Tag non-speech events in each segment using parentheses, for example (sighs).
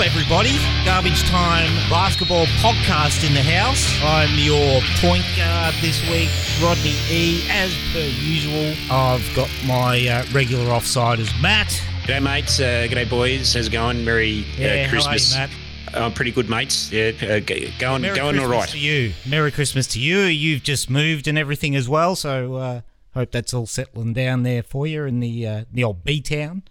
up, everybody? Garbage Time Basketball Podcast in the house. I'm your point guard this week, Rodney E. As per usual, I've got my uh, regular offsiders, Matt. G'day, mates. Uh, g'day, boys. How's it going? Merry Yeah, uh, Christmas. how are you, Matt? Uh, pretty good, mates. Yeah, uh, g- going, Merry going Christmas all right. to you. Merry Christmas to you. You've just moved and everything as well, so uh, hope that's all settling down there for you in the uh, the old B town.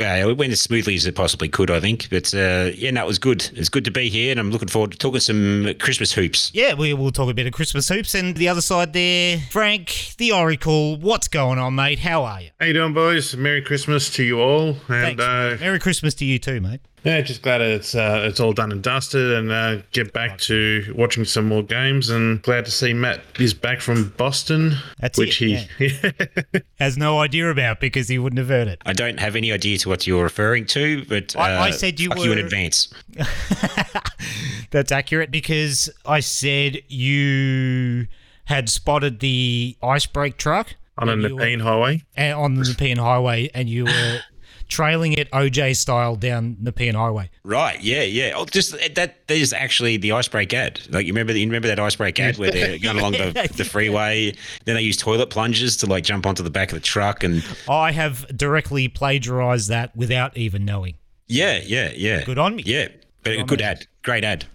Uh, it went as smoothly as it possibly could, I think. But uh, yeah, no, it was good. It's good to be here, and I'm looking forward to talking some Christmas hoops. Yeah, we will talk a bit of Christmas hoops. And the other side there, Frank, the Oracle. What's going on, mate? How are you? How you doing, boys? Merry Christmas to you all, and Thanks. uh, Merry Christmas to you too, mate. Yeah, just glad it's uh, it's all done and dusted, and uh, get back to watching some more games, and glad to see Matt is back from Boston, That's which it, he (laughs) Has no idea about because he wouldn't have heard it. I don't have any idea to what you're referring to, but uh, I- I said you fuck you in advance. (laughs) That's accurate because I said you had spotted the ice break truck on a and were- Nepean highway. and- on the Nepean Highway and you were trailing it OJ style down Nepean Highway. Right? Yeah, yeah. Oh, just that. There's actually the icebreak ad. Like you remember, you remember that icebreak ad where they're (laughs) going along the, the freeway. Then they use toilet plungers to like jump onto the back of the truck, and I have directly plagiarized that without even knowing. yeah, yeah, yeah. Good on me. Yeah, but a good ad. Great ad.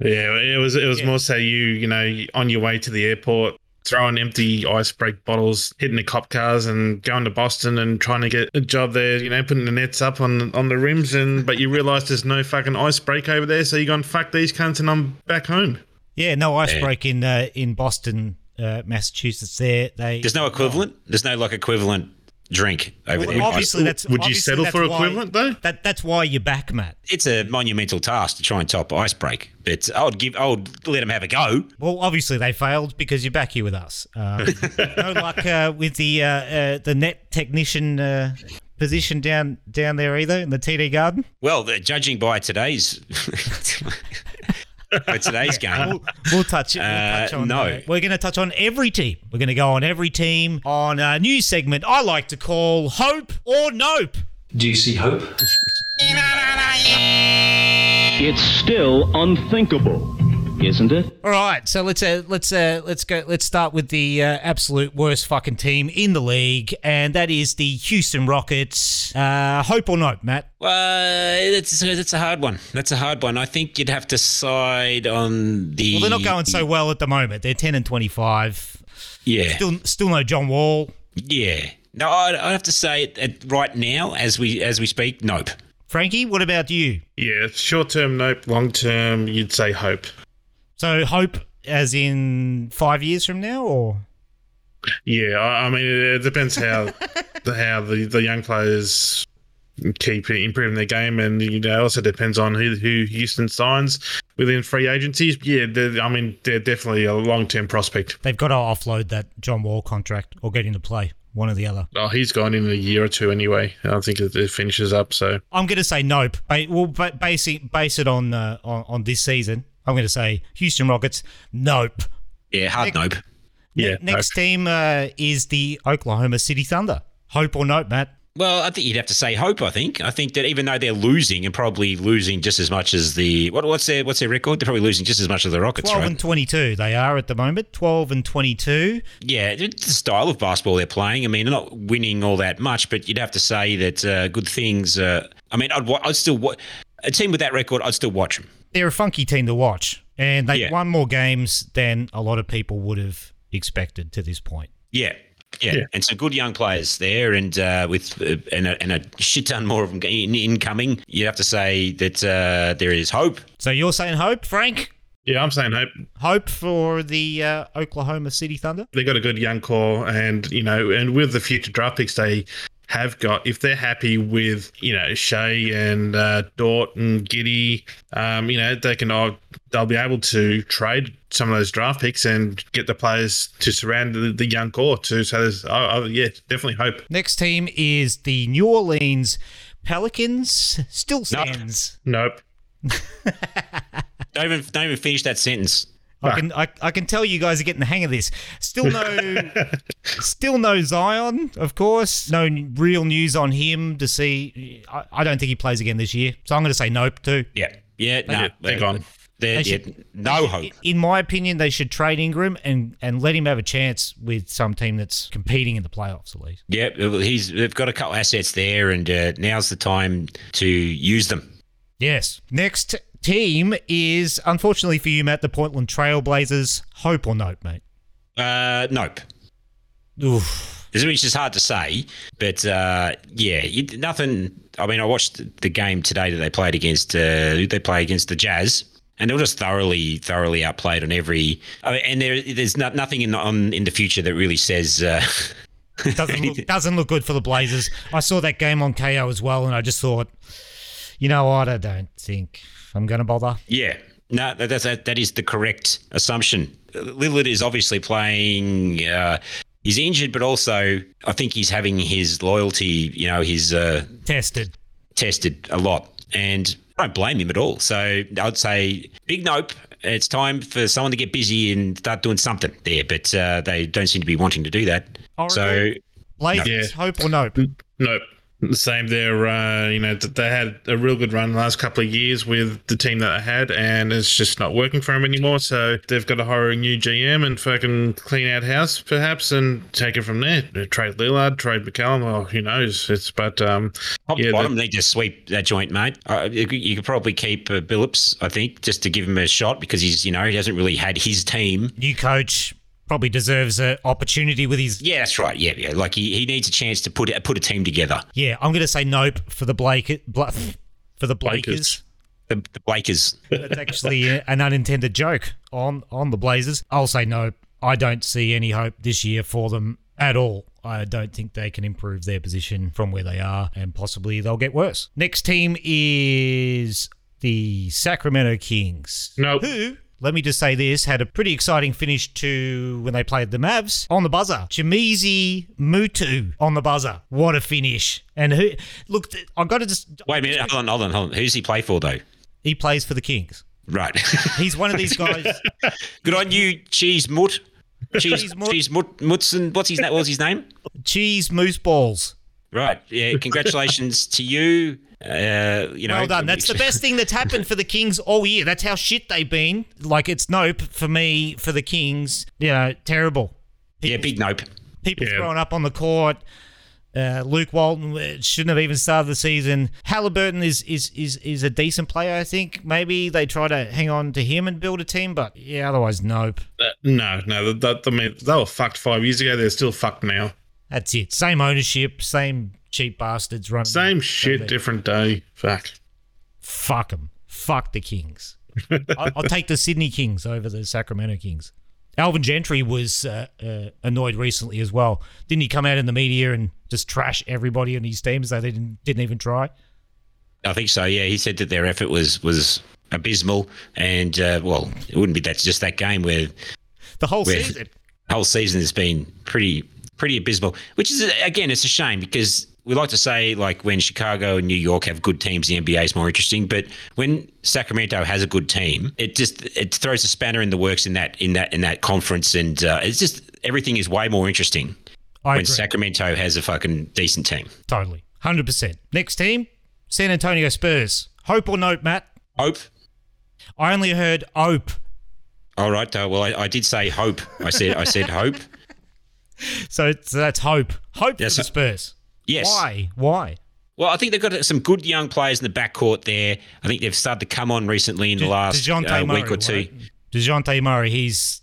Yeah, it was it was more so you you know on your way to the airport. Throwing empty ice break bottles, hitting the cop cars, and going to Boston and trying to get a job there. You know, putting the nets up on on the rims, and but you realise there's no fucking ice break over there, so you gone fuck these cunts, and I'm back home. Yeah, no ice break in uh, in Boston, uh, Massachusetts. There, they There's no equivalent. There's no like equivalent drink over there. obviously that's Would you settle that's for why- equivalent, though? That that's why you're back, Matt. It's a monumental task to try and top icebreak, but I would give. I would let them have a go. Well, obviously they failed because you're back here with us. Um, (laughs) no luck uh, with the uh, uh, the net technician uh, position down down there either in the TD Garden. Well, the, judging by today's (laughs) by today's (laughs) game, We'll, we'll touch it. We'll Uh, touch on, no. uh, we're going to touch on every team. We're going to go on every team on a new segment I like to call Hope or Nope. Do you see hope? It's still unthinkable, isn't it? All right, so let's uh, let's uh, let's go. Let's start with the uh, absolute worst fucking team in the league, and that is the Houston Rockets. Uh, hope or Nope, Matt? well, that's that's a hard one. That's a hard one. I think you'd have to side on the. Well, they're not going so well at the moment. They're ten and twenty-five. Yeah, Still, still no John Wall. yeah. No, I'd, I'd have to say it, it right now, as we as we speak, nope. Frankie, what about you? Yeah, short term, nope. Long term, you'd say hope. So hope, as in five years from now, or Yeah, I, I mean, it, it depends how (laughs) the how the, the young players keep improving their game, and you know, also depends on who who Houston signs within free agencies. Yeah, I mean, they're definitely a long term prospect. they've got to offload that John Wall contract or get him to play one or the other. Oh, he's gone in a year or two anyway. I think it, it finishes up. So I'm going to say nope. Ba- We'll ba- base it, base it on, uh, on on this season. I'm going to say Houston Rockets. Nope. Yeah, hard nope. Ne- Yeah, next team uh, is the Oklahoma City Thunder. Hope or nope, Matt? Well, I think you'd have to say hope. I think. I think that even though they're losing and probably losing just as much as the what, what's their what's their record? They're probably losing just as much as the Rockets, 12 right? and 22 they are at the moment. 12 and 22. Yeah, the style of basketball they're playing. I mean, they're not winning all that much, but you'd have to say that uh, good things. Uh, I mean, I'd, I'd still wa- a team with that record. I'd still watch them. They're a funky team to watch, and they've Yeah. won more games than a lot of people would have expected to this point. Yeah. Yeah. Yeah. and some good young players there, and uh, with uh, and, a, and a shit ton more of them in, incoming. You'd have to say that uh, there is hope. So you're saying hope, Frank? yeah, I'm saying hope. Hope for the uh, Oklahoma City Thunder? They got a good young core, and you know, and with the future draft picks they have got, if they're happy with you know Shai and uh, Dort and Giddey, um, you know, they can all they'll be able to trade some of those draft picks and get the players to surround the, the young core too. So there's, oh, oh, yeah, definitely hope. Next team is the New Orleans Pelicans. Still stands. Nope. (laughs) Don't even don't even finish that sentence. I can I, I can tell you guys are getting the hang of this. Still no, (laughs) still no Zion, of course. No real news on him to see. I, I don't think he plays again this year, so I'm going to say nope too. Yeah, yeah, no, Yeah, they're gone. They're, They yeah, should- no hope. In my opinion, they should trade Ingram and and let him have a chance with some team that's competing in the playoffs at least. Yeah, he's they've got a couple assets there, and uh, now's the time to use them. Yes. Next team is unfortunately for you, Matt, the Portland Trailblazers. Hope or nope, mate? Uh, nope. Oof. Which is hard to say, but uh, yeah, nothing. I mean, I watched the game today that they played against. Uh, they play against the Jazz, and they were just thoroughly, thoroughly outplayed on every. I mean, and there, there's not, nothing in the, on in the future that really says. Uh, Doesn't look, (laughs) doesn't look good for the Blazers. I saw that game on Kayo as well, and I just thought, you know what? I don't think I'm going to bother. Yeah, no, that, that's that, that is the correct assumption. Lillard is obviously playing. Uh, he's injured, but also I think he's having his loyalty, you know, his uh, Tested. tested a lot, and I don't blame him at all. So I'd say big nope. It's time for someone to get busy and start doing something there, but uh, they don't seem to be wanting to do that. Oracle? So Blazers, Yeah. hope or nope? Nope. The same there. Uh, you know, they had a real good run the last couple of years with the team that they had, and it's just not working for them anymore. So they've got to hire a new GM and fucking clean out house, perhaps, and take it from there. Trade Lillard, trade McCollum. Well, who knows? It's but um, top Yeah, to bottom, the- they just sweep that joint, mate. Uh, you, could- you could probably keep uh, Billups, I think, just to give him a shot because he's, you know, he hasn't really had his team. New coach probably deserves an opportunity with his. Yeah, that's right. Yeah, yeah. Like he, he needs a chance to put put a team together. Yeah, I'm going to say nope for the Blake Bla- for the Blakers. Blakers. The, the Blakers. That's actually an unintended joke on on the Blazers. I'll say no. I don't see any hope this year for them at all. I don't think they can improve their position from where they are, and possibly they'll get worse. Next team is the Sacramento Kings. Nope. Who? Let me just say this had a pretty exciting finish to when they played the Mavs on the buzzer. Chimezie Metu on the buzzer. What a finish. And who look I've got to just Wait a minute. Hold on, hold on, hold on. Who's he play for, though? he plays for the Kings. Right. (laughs) He's one of these guys (laughs) Good on you, Cheese Mutt. Cheese, Mutt. Cheese Mutson. What's his name? What his name? cheese moose balls. Right. Yeah. Congratulations to you. Uh, you know. Well done. That's the best thing that's happened for the Kings all year. That's how shit they've been. Like it's nope for me for the Kings. You know, terrible. Yeah, big nope. People Yeah. throwing up on the court. Uh, Luke Walton uh, shouldn't have even started the season. Halliburton is, is is is a decent player. I think maybe they try to hang on to him and build a team, but yeah, otherwise nope. Uh, no, no. That, I mean, they were fucked five years ago. They're still fucked now. That's it. Same ownership, same cheap bastards running. Same shit, different day. Fuck. Fuck them. Fuck the Kings. (laughs) I- I'll take the Sydney Kings over the Sacramento Kings. Alvin Gentry was uh, uh, annoyed recently as well. Didn't he come out in the media and just trash everybody on his team so they didn't, didn't even try? I think so. Yeah, he said that their effort was was abysmal, and uh, well, it wouldn't be that's just that game where The whole Where- season. whole season has been pretty pretty abysmal. Which is again, it's a shame because we like to say like when Chicago and New York have good teams, the NBA is more interesting. But when Sacramento has a good team, it just it throws a spanner in the works in that in that in that conference, and uh, it's just everything is way more interesting I when agree. Sacramento has a fucking decent team. totally. 100%. Next team, San Antonio Spurs. Hope or nope, Matt? Hope. I only heard hope. All right. Uh, well, I, I did say hope. I said I said hope. (laughs) So, it's, that's hope. Hope Yes, for the. Spurs. Yes. Why? Why? Well, I think they've got some good young players in the backcourt there. I think they've started to come on recently in the last uh, Murray, week or two. right? DeJounte Murray, he's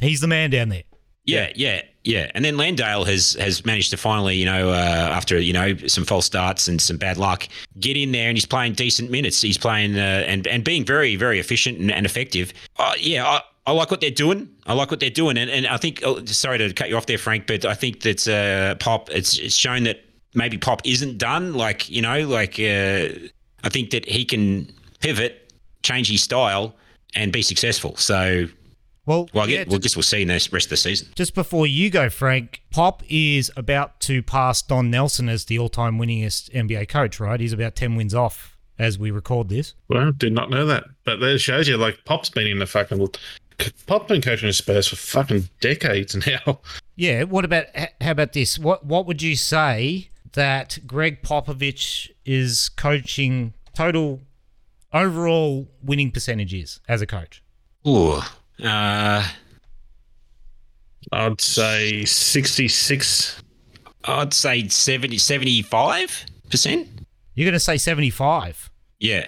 he's the man down there. Yeah, yeah, yeah. And then Landale has has managed to finally, you know, uh, after you know some false starts and some bad luck, get in there and he's playing decent minutes. He's playing uh, and and being very very efficient and, and effective. Uh, yeah, I, I like what they're doing. I like what they're doing, and and I think. Oh, sorry to cut you off there, Frank, but I think that uh, Pop it's it's shown that maybe Pop isn't done. Like you know, like uh, I think that he can pivot, change his style, and be successful. So. Well, Well, I yeah, get, we'll guess we'll see in the rest of the season. just before you go, Frank, Pop is about to pass Don Nelson as the all-time winningest NBA coach, right? He's about ten wins off as we record this. Well, did not know that. But that shows you, like, Pop's been in the fucking Pop's been coaching the Spurs for fucking decades now. Yeah. What about how about this? What what would you say that Gregg Popovich is coaching total overall winning percentage is as a coach? Ooh. Uh, I'd say 66. I'd say 70, 75%. You're going to say 75. Yeah.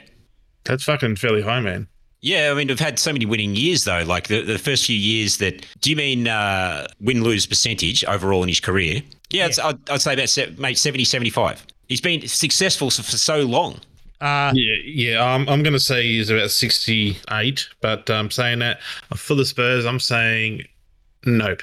That's fucking fairly high, man. Yeah, I mean, we've had so many winning years, though. Like the, the first few years that. Do you mean uh, win lose percentage overall in his career? Yeah, I'd, I'd, I'd say about, se- mate, 70, 75. He's been successful for, for so long. Uh, Yeah, yeah. I'm, I'm going to say he's about 68, but I'm um, saying that for the Spurs, I'm saying nope.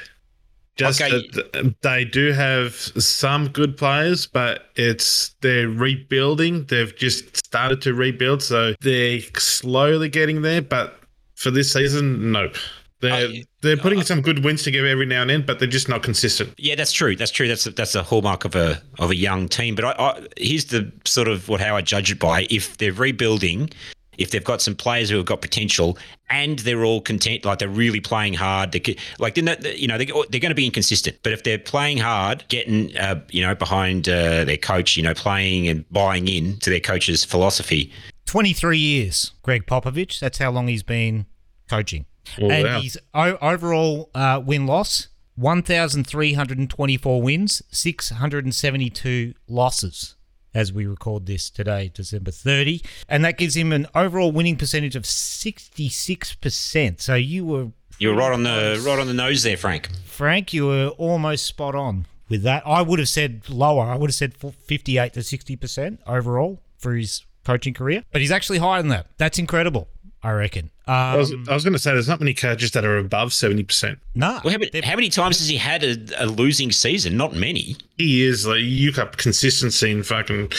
Just Okay. that they do have some good players, but it's they're rebuilding. They've just started to rebuild, so they're slowly getting there. But for this season, nope. They're I- they're putting some good wins together every now and then, but they're just not consistent. Yeah, that's true. That's true. That's a, that's a hallmark of a of a young team. But I, I, here's the sort of what how I judge it by: if they're rebuilding, if they've got some players who have got potential, and they're all content, like they're really playing hard. They could, like they're not, you know they they're going to be inconsistent. But if they're playing hard, getting uh, you know behind uh, their coach, you know playing and buying in to their coach's philosophy, 23 years, Gregg Popovich. That's how long he's been coaching. Oh, and wow. his o- overall uh, win loss 1,324 wins, 672 losses as we record this today, December 30. And that gives him an overall winning percentage of 66%. So you were, you're right on the right on the nose there, Frank. Frank, you were almost spot on with that. I would have said lower. I would have said 58 to 60% overall for his coaching career. But he's actually higher than that. That's incredible, I reckon. Um, I was, I was going to say there's not many coaches that are above seventy percent. nah. Well, how, many, how many times has he had a, a losing season? Not many. He is like you look up consistency in fucking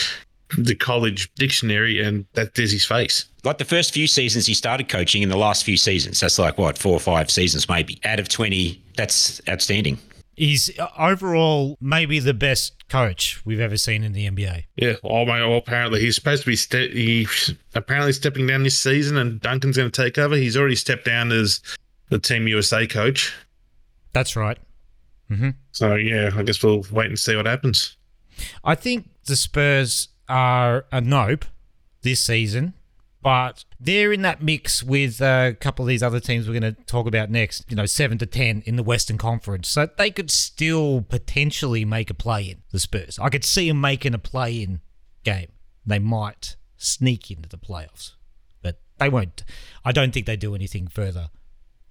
the college dictionary, and that there's his face. like the first few seasons he started coaching in the last few seasons that's like what four or five seasons maybe out of 20 that's outstanding He's uh, overall maybe the best coach we've ever seen in the NBA. Yeah, oh my! Well, apparently he's supposed to be ste- he's apparently stepping down this season, and Duncan's going to take over. He's already stepped down as the Team USA coach. That's right. So yeah, I guess we'll wait and see what happens. I think the Spurs are a nope this season, but they're in that mix with uh, a couple of these other teams we're going to talk about next. You know, seven to ten in the Western Conference, so they could still potentially make a play-in. The Spurs, I could see them making a play-in game. They might sneak into the playoffs, but they won't. I don't think they do anything further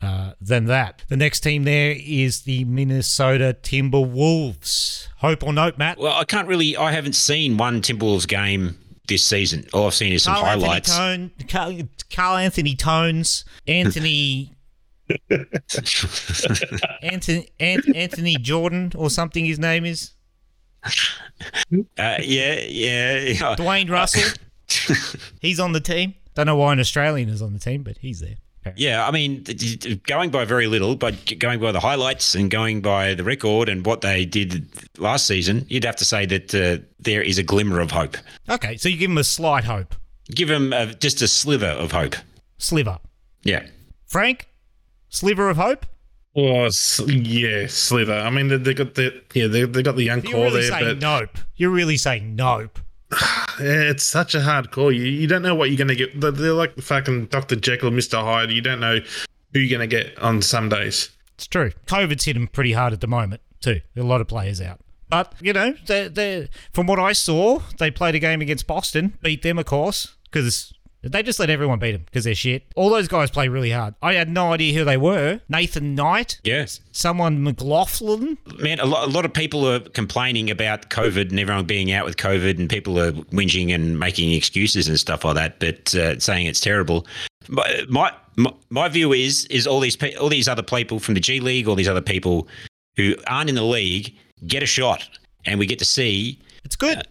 uh, than that. The next team there is the Minnesota Timberwolves. Hope or note, Matt? well i can't really i haven't seen one timberwolves game this season all i've seen is some Carl highlights Anthony Tone, Carl, Carl Anthony Tones, Anthony. (laughs) Anthony Ant, Anthony Jordan or something his name is uh, yeah yeah yeah Dwayne Russell. (laughs) he's on the team. Don't know why an Australian is on the team, but he's there. Yeah, I mean, th- th- going by very little, but going by the highlights and going by the record and what they did last season, you'd have to say that uh, there is a glimmer of hope. Okay, so you give them a slight hope, Give them uh, just a sliver of hope. sliver. Yeah. Frank, sliver of hope. Oh s- yeah, Slither. I mean, they, they got the yeah they they got the young You're core really there, saying but nope. You're really saying nope. (sighs) It's such a hard call. You, you don't know what you're going to get. They're they're like fucking Dr. Jekyll, Mr. Hyde. You don't know who you're going to get on some days. It's true. COVID's hit them pretty hard at the moment too. There are a lot of players out. But you know, they they from what I saw, they played a game against Boston, beat them, of course, because they just let everyone beat them because they're shit. All those guys play really hard. I had no idea who they were. Nathan Knight, Yes. someone McLaughlin. Man, a lot, a lot of people are complaining about COVID and everyone being out with COVID, and people are whinging and making excuses and stuff like that, but uh, saying it's terrible. My, my my view is is all these pe- all these other people from the G League, all these other people who aren't in the league get a shot, and we get to see. It's good.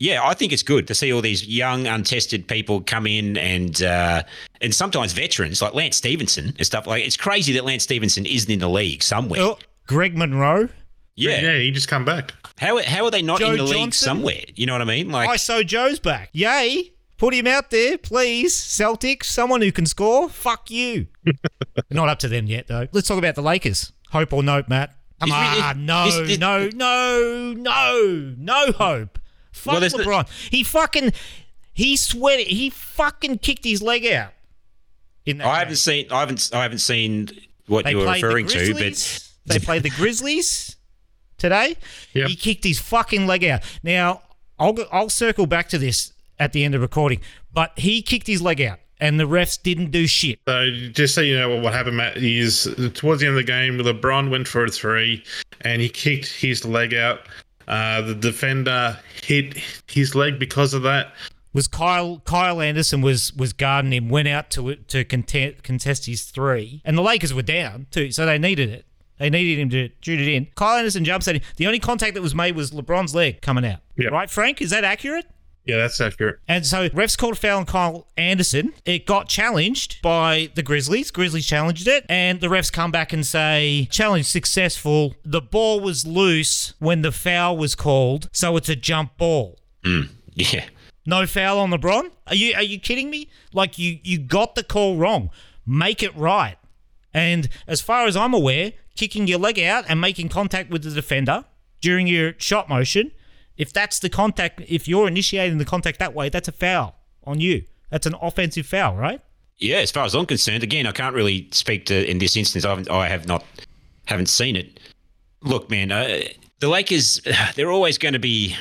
Yeah, I think it's good to see all these young, untested people come in and uh, and sometimes veterans like Lance Stephenson and stuff like. It's crazy that Lance Stephenson isn't in the league somewhere. Oh, Greg Monroe. yeah. Yeah, he just come back. How how are they not Joe in the league somewhere? You know what I mean? Like ISO Joe's back. Yay. Put him out there, please. Celtics, someone who can score. Fuck you. (laughs) Not up to them yet, though. Let's talk about the Lakers. Hope or nope, Matt? Come Is- is- on, no, is- is- no, no, no, no hope. Fuck Well, there's no- LeBron. he fucking, he sweated. He fucking kicked his leg out. In that I game. haven't seen. I haven't. I haven't seen what They you were played referring the to, Grizzlies. but they played the Grizzlies today. Yep. He kicked his fucking leg out. Now I'll go, I'll circle back to this at the end of recording, but he kicked his leg out, and the refs didn't do shit. So just so you know what, what happened, Matt, is towards the end of the game, LeBron went for a three and he kicked his leg out. Uh, the defender hit his leg because of that. Was Kyle Kyle Anderson was was guarding him, went out to to contest, contest his three, and the Lakers were down too, so they needed it. They needed him to shoot it in. Kyle Anderson jumps at him. The only contact that was made was LeBron's leg coming out. Yep. Right, Frank? Is that accurate? Yeah, that's accurate. And so refs called a foul on Kyle Anderson. It got challenged by the Grizzlies. Grizzlies challenged it. And the refs come back and say, challenge successful. The ball was loose when the foul was called, so it's a jump ball. Mm, (laughs) yeah, No foul on LeBron? Are you are you kidding me? Like you you got the call wrong. Make it right. And as far as I'm aware, kicking your leg out and making contact with the defender during your shot motion, if that's the contact, if you're initiating the contact that way, that's a foul on you. That's an offensive foul, right? yeah. As far as I'm concerned, again, I can't really speak to in this instance. I haven't. I have not. Haven't seen it. Look, man, uh, the Lakers. (sighs) They're always going to be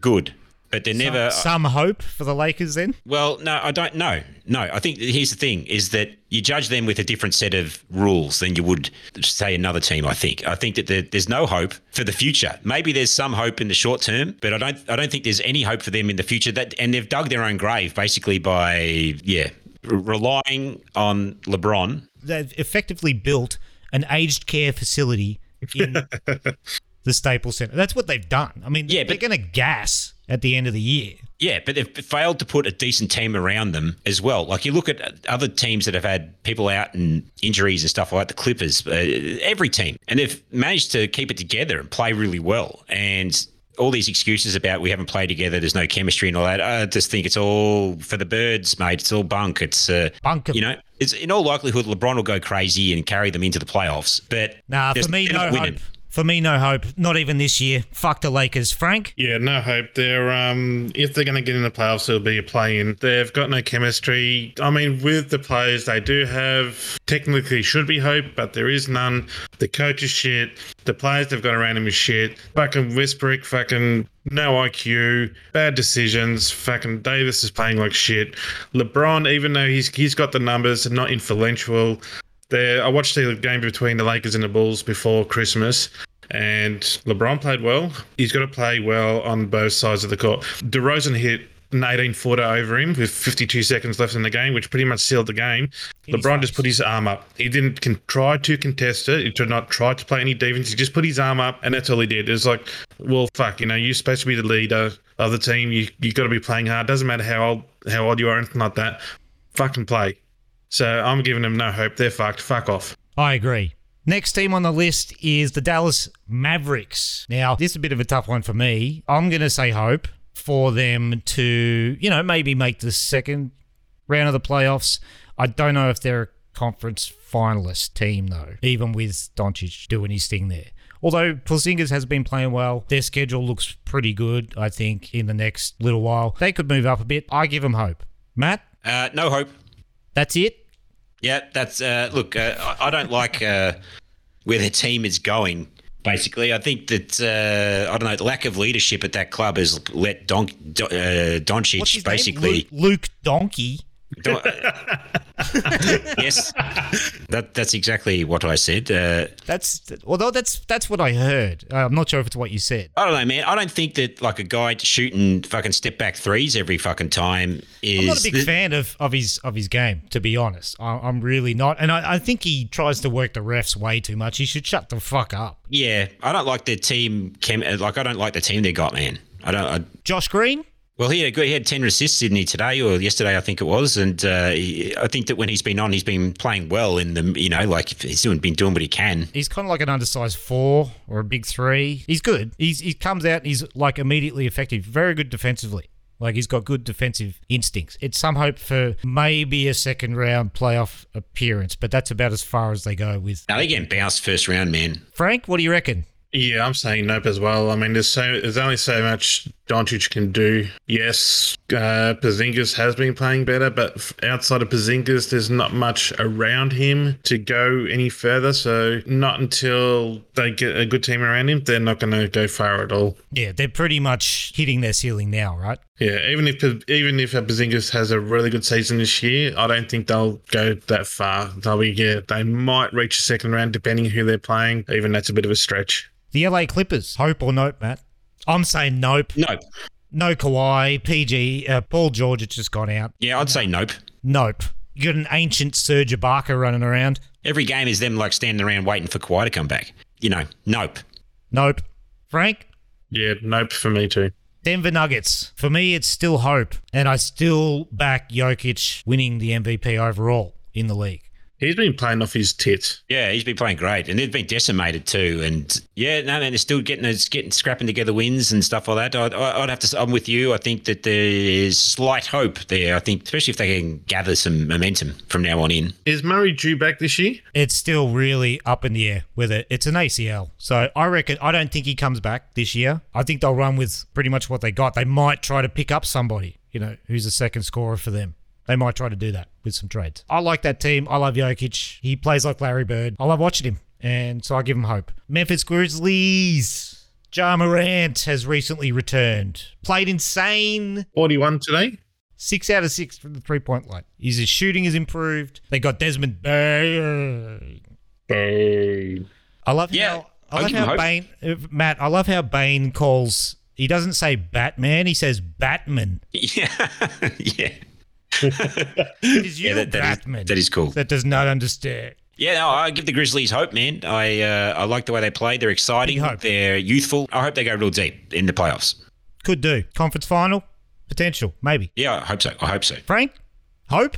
good, but they're never. Some hope for the Lakers then. Well, no, I don't know. No, I think here's the thing: is that you judge them with a different set of rules than you would say another team. I think. I think that there, there's no hope for the future. Maybe there's some hope in the short term, but I don't. I don't think there's any hope for them in the future. That and they've dug their own grave basically by yeah relying on LeBron. They've effectively built an aged care facility in (laughs) the Staples Center. That's what they've done. I mean, Yeah, they're going to gas at the end of the year. Yeah, but they've failed to put a decent team around them as well. Like you look at other teams that have had people out and injuries and stuff like that, the Clippers, uh, every team, and they've managed to keep it together and play really well. And all these excuses about we haven't played together, there's no chemistry and all that. I just think it's all for the birds, mate. It's all bunk. It's uh, Bunk. You know, it's in all likelihood LeBron will go crazy and carry them into the playoffs. But Nah, for me, no winning. hope. For me, no hope. Not even this year. Fuck the Lakers. Frank? Yeah, no hope. They're um, if they're going to get in the playoffs, it'll be a play-in. They've got no chemistry. I mean, with the players they do have, technically should be hope, but there is none. The coach is shit. The players they've got around him is shit. Fucking Westbrook, fucking no IQ, bad decisions. Fucking Davis is playing like shit. LeBron, even though he's he's got the numbers, not influential. There, I watched the game between the Lakers and the Bulls before Christmas, and LeBron played well. He's got to play well on both sides of the court. DeRozan hit an 18 footer over him with 52 seconds left in the game, which pretty much sealed the game. LeBron just put his arm up. He didn't con- try to contest it. He did not try to play any defense. He just put his arm up, and that's all he did. It was like, well, fuck, you know, you're supposed to be the leader of the team. You you got to be playing hard. Doesn't matter how old how old you are, anything like that. Fucking play. So I'm giving them no hope. They're fucked. Fuck off. I agree. Next team on the list is the Dallas Mavericks. Now, this is a bit of a tough one for me. I'm going to say hope for them to, you know, maybe make the second round of the playoffs. I don't know if they're a conference finalist team, though, even with Doncic doing his thing there. Although Porzingis has been playing well, their schedule looks pretty good, I think, in the next little while. They could move up a bit. I give them hope. Matt, Uh, no hope. that's it? Yeah, that's uh, look. Uh, I don't like uh, where the team is going. Basically, I think that uh, I don't know the lack of leadership at that club has let Don, uh, Doncic basically. Luke, Luke Donkey. Don- (laughs) yes, that that's exactly what I said. Uh, That's although that's that's what I heard. Uh, I'm not sure if it's what you said. I don't know, man. I don't think that like a guy shooting fucking step back threes every fucking time is. I'm not a big fan of, of his of his game, to be honest. I, I'm really not, and I, I think he tries to work the refs way too much. He should shut the fuck up. Yeah, I don't like the team. Chem- like I don't like the team they got, man. I don't. I, Josh Green, Well, he had, a good- he had 10 assists, didn't he, today or yesterday, I think it was. And uh, he, I think that when he's been on, he's been playing well in the, you know, like he's doing, been doing what he can. he's kind of like an undersized four or a big three. He's good. He's he comes out. and He's like immediately effective. Very good defensively. Like he's got good defensive instincts. It's some hope for maybe a second round playoff appearance, but that's about as far as they go with Now they're getting bounced first round, man. Frank. What do you reckon? Yeah, I'm saying nope as well. I mean, there's so there's only so much Doncic can do. Yes, uh, Porzingis has been playing better, but outside of Porzingis, there's not much around him to go any further. So not until they get a good team around him, they're not going to go far at all. Yeah, they're pretty much hitting their ceiling now, right? Yeah, even if even if Porzingis has a really good season this year, I don't think they'll go that far. They'll be yeah, they might reach a second round depending who they're playing. Even that's a bit of a stretch. The LA Clippers, hope or nope, Matt? I'm saying nope. Nope. No Kawhi, PG, uh, Paul George has just gone out. Yeah, I'd say nope. Nope. You got an ancient Serge Ibaka running around. Every game is them like standing around waiting for Kawhi to come back. You know, nope. Nope. Frank, Yeah, nope for me too. Denver Nuggets. For me, it's still hope, and I still back Jokic winning the MVP overall in the league. He's been playing off his tits. Yeah, he's been playing great, and they've been decimated too. And yeah, no, man, they're still getting it's getting scrapping together wins and stuff like that. I'd, I'd have to. I'm with you. I think that there is slight hope there. I think, especially if they can gather some momentum from now on in. Is Murray due back this year? It's still really up in the air with it. It's an ACL. So I reckon, I don't think he comes back this year. I think they'll run with pretty much what they got. They might try to pick up somebody, you know, who's a second scorer for them. They might try to do that with some trades. I like that team. I love Jokic. He plays like Larry Bird. I love watching him. And so I give him hope. Memphis Grizzlies. Ja Morant has recently returned. Played insane. 41 today? Six out of six from the three point line. His shooting has improved. They got Desmond Bane. Boo. I love Yeah, how I I'll love how hope. Bane uh, Matt. I love how Bane calls. He doesn't say Batman. He says Batman. (laughs) Yeah, yeah, It is you, yeah. That, that, is, Batman. that is cool. that does not understand. Yeah, no, I give the Grizzlies hope, man. I uh, I like the way they play. They're exciting. They're youthful. I hope they go real deep in the playoffs. Could do conference final potential, maybe. Yeah, I hope so. I hope so. Frank, hope.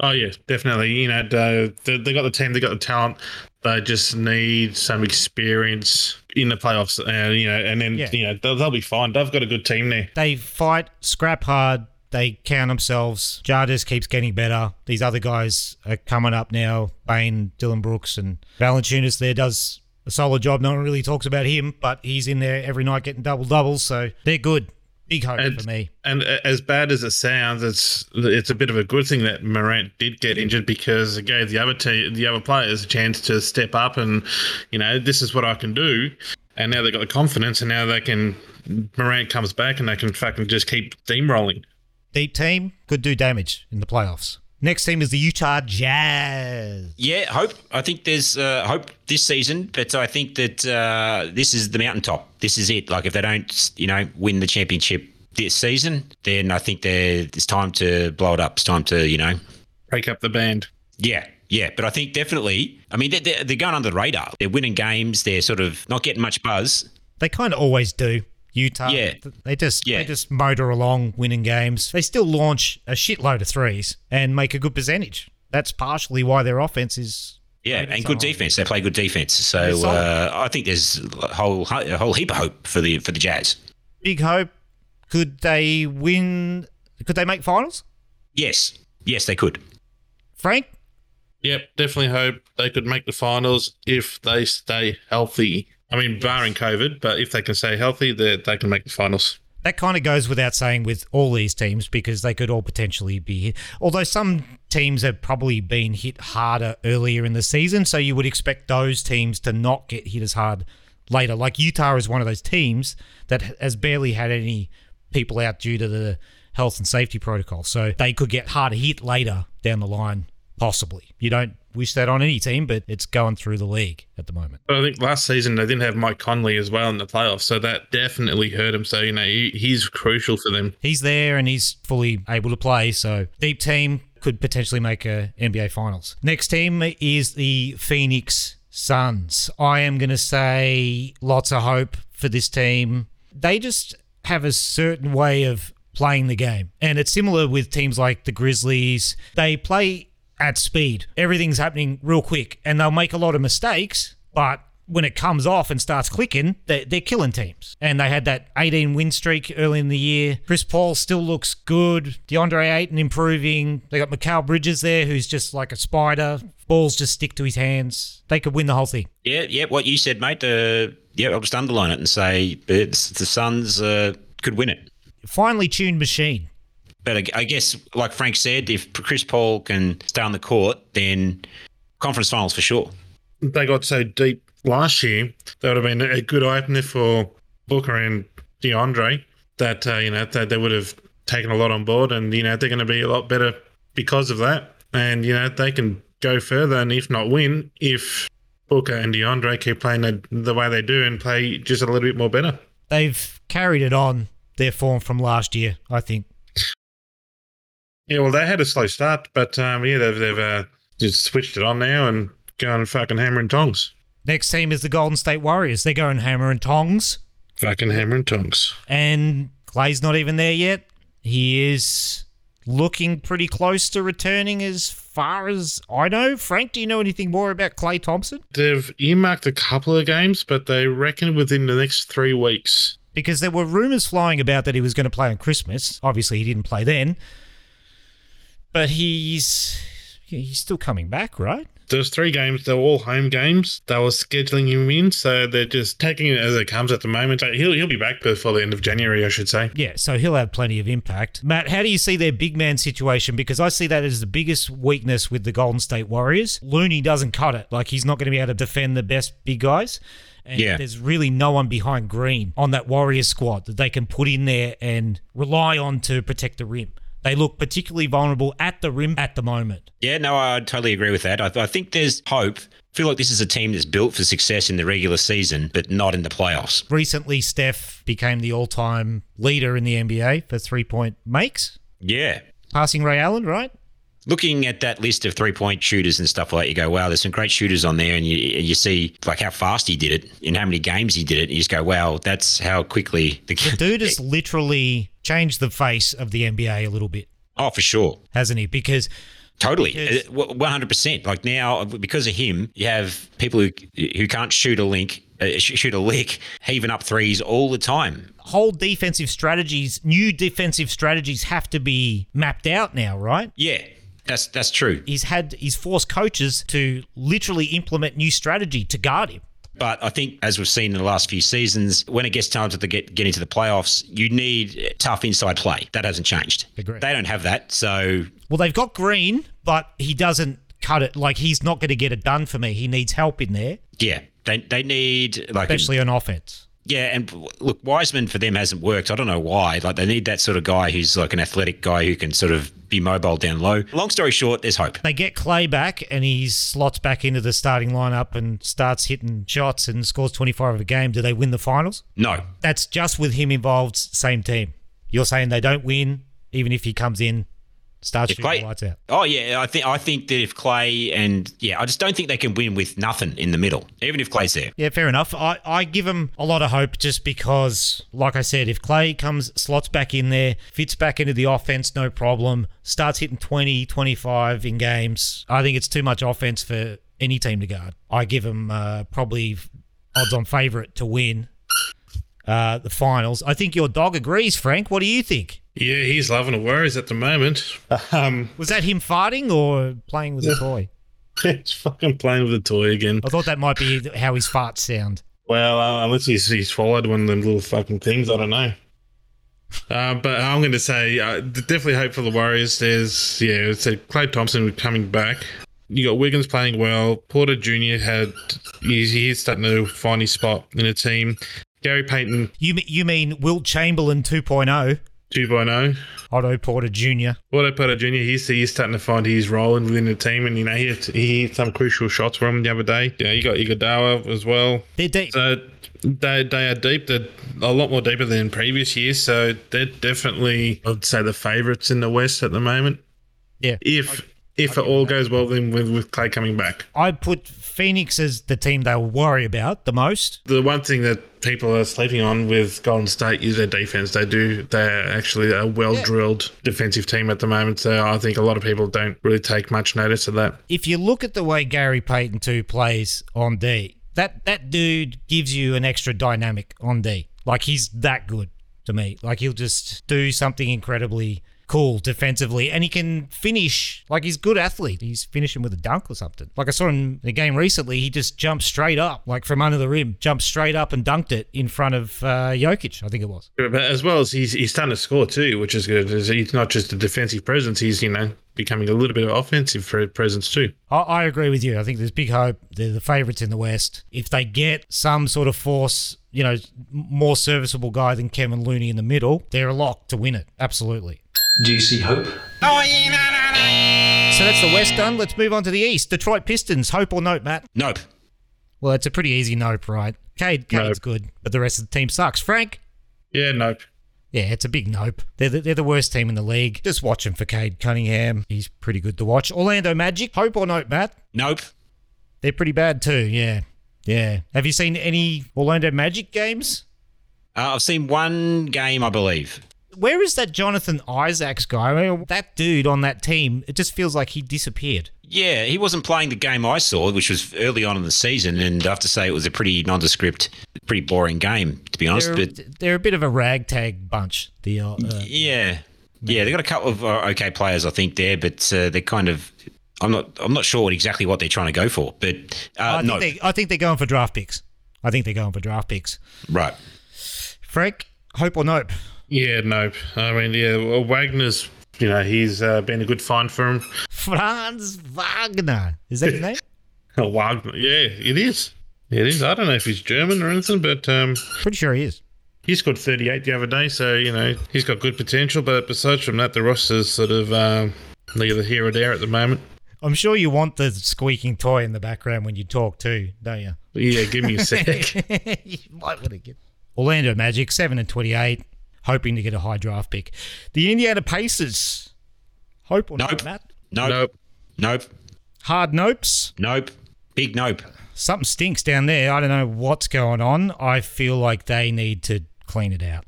Oh, yeah, definitely. You know, they, they they got the team, they got the talent. They just need some experience in the playoffs. And, you know, and then, Yeah. you know, they'll, they'll be fine. They've got a good team there. They fight, scrap hard. They count themselves. Ja just keeps getting better. These other guys are coming up now. Bane, Dillon Brooks, and Valanciunas there does a solid job. No one really talks about him, but he's in there every night getting double doubles. So they're good. Big hope And- for me. And as bad as it sounds, it's it's a bit of a good thing that Morant did get injured because it gave the other te- the other players a chance to step up and, you know, this is what I can do. And now they've got the confidence, and now they can. Morant comes back, and they can fucking just keep steamrolling. Deep team could do damage in the playoffs. Next team is the Utah Jazz. Yeah, hope. I think there's uh, hope this season, but I think that uh, this is the mountaintop. This is it. Like if they don't, you know, win the championship this season, then I think they're, it's time to blow it up. It's time to, you know, Break up the band. yeah, yeah. But I think definitely. I mean, they're, they're, they're going under the radar. They're winning games. They're sort of not getting much buzz. They kind of always do. Utah. Yeah. They just Yeah. they just motor along winning games. They still launch a shitload of threes and make a good percentage. That's partially why their offense is Yeah, and good defense. They play good defense. So uh, I think there's a whole a whole heap of hope for the for the Jazz. big hope. Could they win? Could they make finals? Yes, yes, they could. Frank, Yep, definitely hope they could make the finals if they stay healthy. I mean, barring COVID, but if they can stay healthy, they, they can make the finals. that kind of goes without saying with all these teams because they could all potentially be hit. Although some teams have probably been hit harder earlier in the season, so you would expect those teams to not get hit as hard later. Like Utah is one of those teams that has barely had any people out due to the health and safety protocol, so they could get harder hit later down the line. Possibly. You don't wish that on any team, but it's going through the league at the moment. But I think last season they didn't have Mike Conley as well in the playoffs, so that definitely hurt him. So, you know, he, he's crucial for them. he's there and he's fully able to play. So deep team could potentially make a NBA Finals. Next team is the Phoenix Suns. I am going to say lots of hope for this team. They just have a certain way of playing the game, and it's similar with teams like the Grizzlies. They play at speed. Everything's happening real quick, and they'll make a lot of mistakes, but when it comes off and starts clicking, they're, they're killing teams. And they had that 18 win streak early in the year. Chris Paul still looks good. DeAndre Ayton improving. They got Mikal Bridges there, who's just like a spider. Balls just stick to his hands. They could win the whole thing. Yeah, yeah. What you said, mate. Uh, yeah, I'll just underline it and say it's, the Suns uh, could win it. Finely tuned machine. But I, I guess, like Frank said, if Chris Paul can stay on the court, then conference finals for sure. They got so deep last year, that would have been a good opener for Booker and DeAndre. That uh, you know that they would have taken a lot on board, and you know they're going to be a lot better because of that. And you know they can go further, and if not win, if Booker and DeAndre keep playing the, the way they do and play just a little bit more better. They've carried it on their form from last year, I think. Yeah, well, they had a slow start, but um, yeah, they've, they've uh, just switched it on now and going fucking hammer and tongs. Next team is the Golden State Warriors. They're going hammer and tongs. Fucking hammer and tongs. And Klay's not even there yet. He is looking pretty close to returning as far as I know. Frank, do you know anything more about Klay Thompson? They've earmarked a couple of games, but they reckon within the next three weeks. Because there were rumors flying about that he was going to play on Christmas. Obviously, he didn't play then. But he's he's still coming back, right? There's three games, they're all home games. They were scheduling him in, so they're just taking it as it comes at the moment. He'll he'll be back before the end of January, I should say. Yeah, so he'll have plenty of impact. Matt, how do you see their big man situation? Because I see that as the biggest weakness with the Golden State Warriors. Looney doesn't cut it. Like he's not going to be able to defend the best big guys. And Yeah. there's really no one behind Green on that Warriors squad that they can put in there and rely on to protect the rim. They look particularly vulnerable at the rim at the moment. Yeah, no, I totally agree with that. I, I think there's hope. I feel like this is a team that's built for success in the regular season, but not in the playoffs. Recently, Steph became the all time leader in the NBA for three point makes, Yeah. passing Ray Allen, right? Looking at that list of three point shooters and stuff like that, you go, wow, there's some great shooters on there. And you, you see like how fast he did it, and how many games he did it. And you just go, wow, that's how quickly the The dude is (laughs) literally changed the face of the NBA a little bit, Oh, for sure. hasn't he? Because Totally. Uh, one hundred percent. Like now, because of him, you have people who who can't shoot a link, uh, shoot a lick, heaving up threes all the time. whole defensive strategies, new defensive strategies have to be mapped out now, right? Yeah, that's that's true. He's had he's forced coaches to literally implement new strategy to guard him. But I think, as we've seen in the last few seasons, when it gets time to the get get into the playoffs, you need tough inside play. That hasn't changed. Agree. They don't have that, so Well, they've got Green, but he doesn't cut it. Like he's not going to get it done for me. He needs help in there, yeah, they they need like especially on offense. Yeah, and look, Wiseman for them hasn't worked. I don't know why. Like they need that sort of guy who's like an athletic guy who can sort of be mobile down low. Long story short, there's hope. They get Klay back and he slots back into the starting lineup and starts hitting shots and scores 25 of a game. Do they win the finals? No, That's just with him involved, same team. You're saying they don't win, even if he comes in, starts If Klay- lights out. Oh yeah, I think I think that if Klay and yeah, I just don't think they can win with nothing in the middle, even if Klay's there. Yeah, fair enough. I, I give him a lot of hope just because, like I said, if Klay comes, slots back in there, fits back into the offense, no problem, starts hitting 20, 25 in games, I think it's too much offense for any team to guard. I give him uh, probably odds on favourite to win uh, the finals. I think your dog agrees, Frank. What do you think? Yeah, he's loving the Warriors at the moment. Um, Was that him farting or playing with a toy? (laughs) he's fucking playing with a toy again. I thought that might be how his farts sound. Well, uh, unless he's, he swallowed one of them little fucking things, I don't know. Uh, but I'm going to say uh, definitely hope for the Warriors. There's yeah, it's a Klay Thompson coming back. You got Wiggins playing well. Porter Jr. had he's, he's starting to find his spot in the team. Gary Payton You, you mean Wilt Chamberlain 2.0, 2.0. Otto Porter Jr.? Porter Porter Jr. He's he's starting to find his role within the team, and you know he hit, he hit some crucial shots for him the other day. Yeah, you got Iguodala as well. They're deep. So they they are deep. They're a lot more deeper than previous years. So they're definitely, I'd say, the favourites in the West at the moment. Yeah. If if it all goes well, then with with Klay coming back. I put Phoenix is the team they'll worry about the most. The one thing that people are sleeping on with Golden State is their defense. They do. They're actually a well drilled defensive team at the moment. So I think a lot of people don't really take much notice of that. If you look at the way Gary Payton 2 plays on D, That that dude gives you an extra dynamic on D. Like he's that good to me. Like he'll just do something incredibly cool defensively and he can finish like he's a good athlete. He's finishing with a dunk or something. Like I saw him in a game recently, he just jumped straight up, like from under the rim, jumped straight up and dunked it in front of uh, Jokic, I think it was. But as well as he's he's starting to score too, which is good. He's not just a defensive presence; he's you know becoming a little bit of offensive presence too. I, I agree with you. I think there's big hope. They're the favourites in the West. If they get some sort of force, you know, more serviceable guy than Kevin Looney in the middle, they're a lock to win it. Absolutely. Do you see hope? So that's the West done. Let's move on to the East. Detroit Pistons. Hope or nope, Matt? Nope. Well, it's a pretty easy nope, right? Cade, Cade's Nope. good, but the rest of the team sucks. Frank? Yeah, nope. Yeah, it's a big nope. They're the, they're the worst team in the league. Just watch him for Cade Cunningham. He's pretty good to watch. Orlando Magic. Hope or nope, Matt? Nope. They're pretty bad too. Yeah. Yeah. Have you seen any Orlando Magic games? Uh, I've seen one game, I believe. Where is that Jonathan Isaacs guy? I mean, that dude on that team, it just feels like he disappeared. Yeah, he wasn't playing the game I saw, which was early on in the season, and I have to say it was a pretty nondescript, pretty boring game, to be honest. They're, But they're a bit of a ragtag bunch. The uh, uh, yeah, yeah, they got a couple of uh, okay players, I think, there, but uh, they're kind of. I'm not. I'm not sure what exactly what they're trying to go for, but I uh, think no, they, I think they're going for draft picks. I think they're going for draft picks. right. Frank, hope or nope? Yeah, nope. I mean, yeah, well, Wagner's. You know, he's uh, been a good find for him. Franz Wagner. Is that his name? (laughs) Oh, Wagner. Yeah, it is. It is. I don't know if he's German or anything, but um, Pretty sure he is. he scored 38 the other day, so you know he's got good potential. But besides from that, the roster's sort of um, neither here or there at the moment. I'm sure you want the squeaking toy in the background when you talk too, don't you? Yeah, give me a sec. (laughs) you might want to get Orlando Magic seven and twenty-eight, hoping to get a high draft pick. The Indiana Pacers. Hope or Nope. not, Matt? Nope. nope. Nope. Hard nopes. Nope. Big nope. Something stinks down there. I don't know what's going on. I feel like they need to clean it out.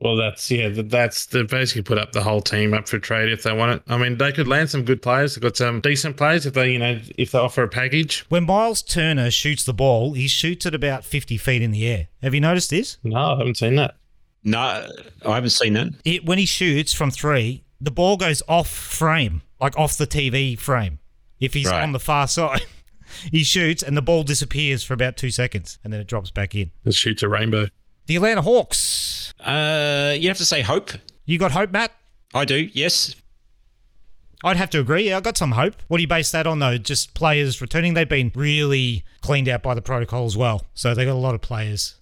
Well, that's yeah. That's they basically put up the whole team up for trade if they want it. I mean, they could land some good players. They've got some decent players if they, you know, if they offer a package. When Miles Turner shoots the ball, he shoots at about 50 feet in the air. Have you noticed this? No, I haven't seen that. No, I haven't seen that. It, when he shoots from three, the ball goes off frame, like off the TV frame. If he's Right. on the far (laughs) side, he shoots and the ball disappears for about two seconds and then it drops back in. It shoots a rainbow. The Atlanta Hawks. Uh, you have to say hope. You got hope, Matt? I do. Yes. I'd have to agree. Yeah, I got some hope. What do you base that on, though? Just players returning. They've been really cleaned out by the protocol as well. So they got a lot of players.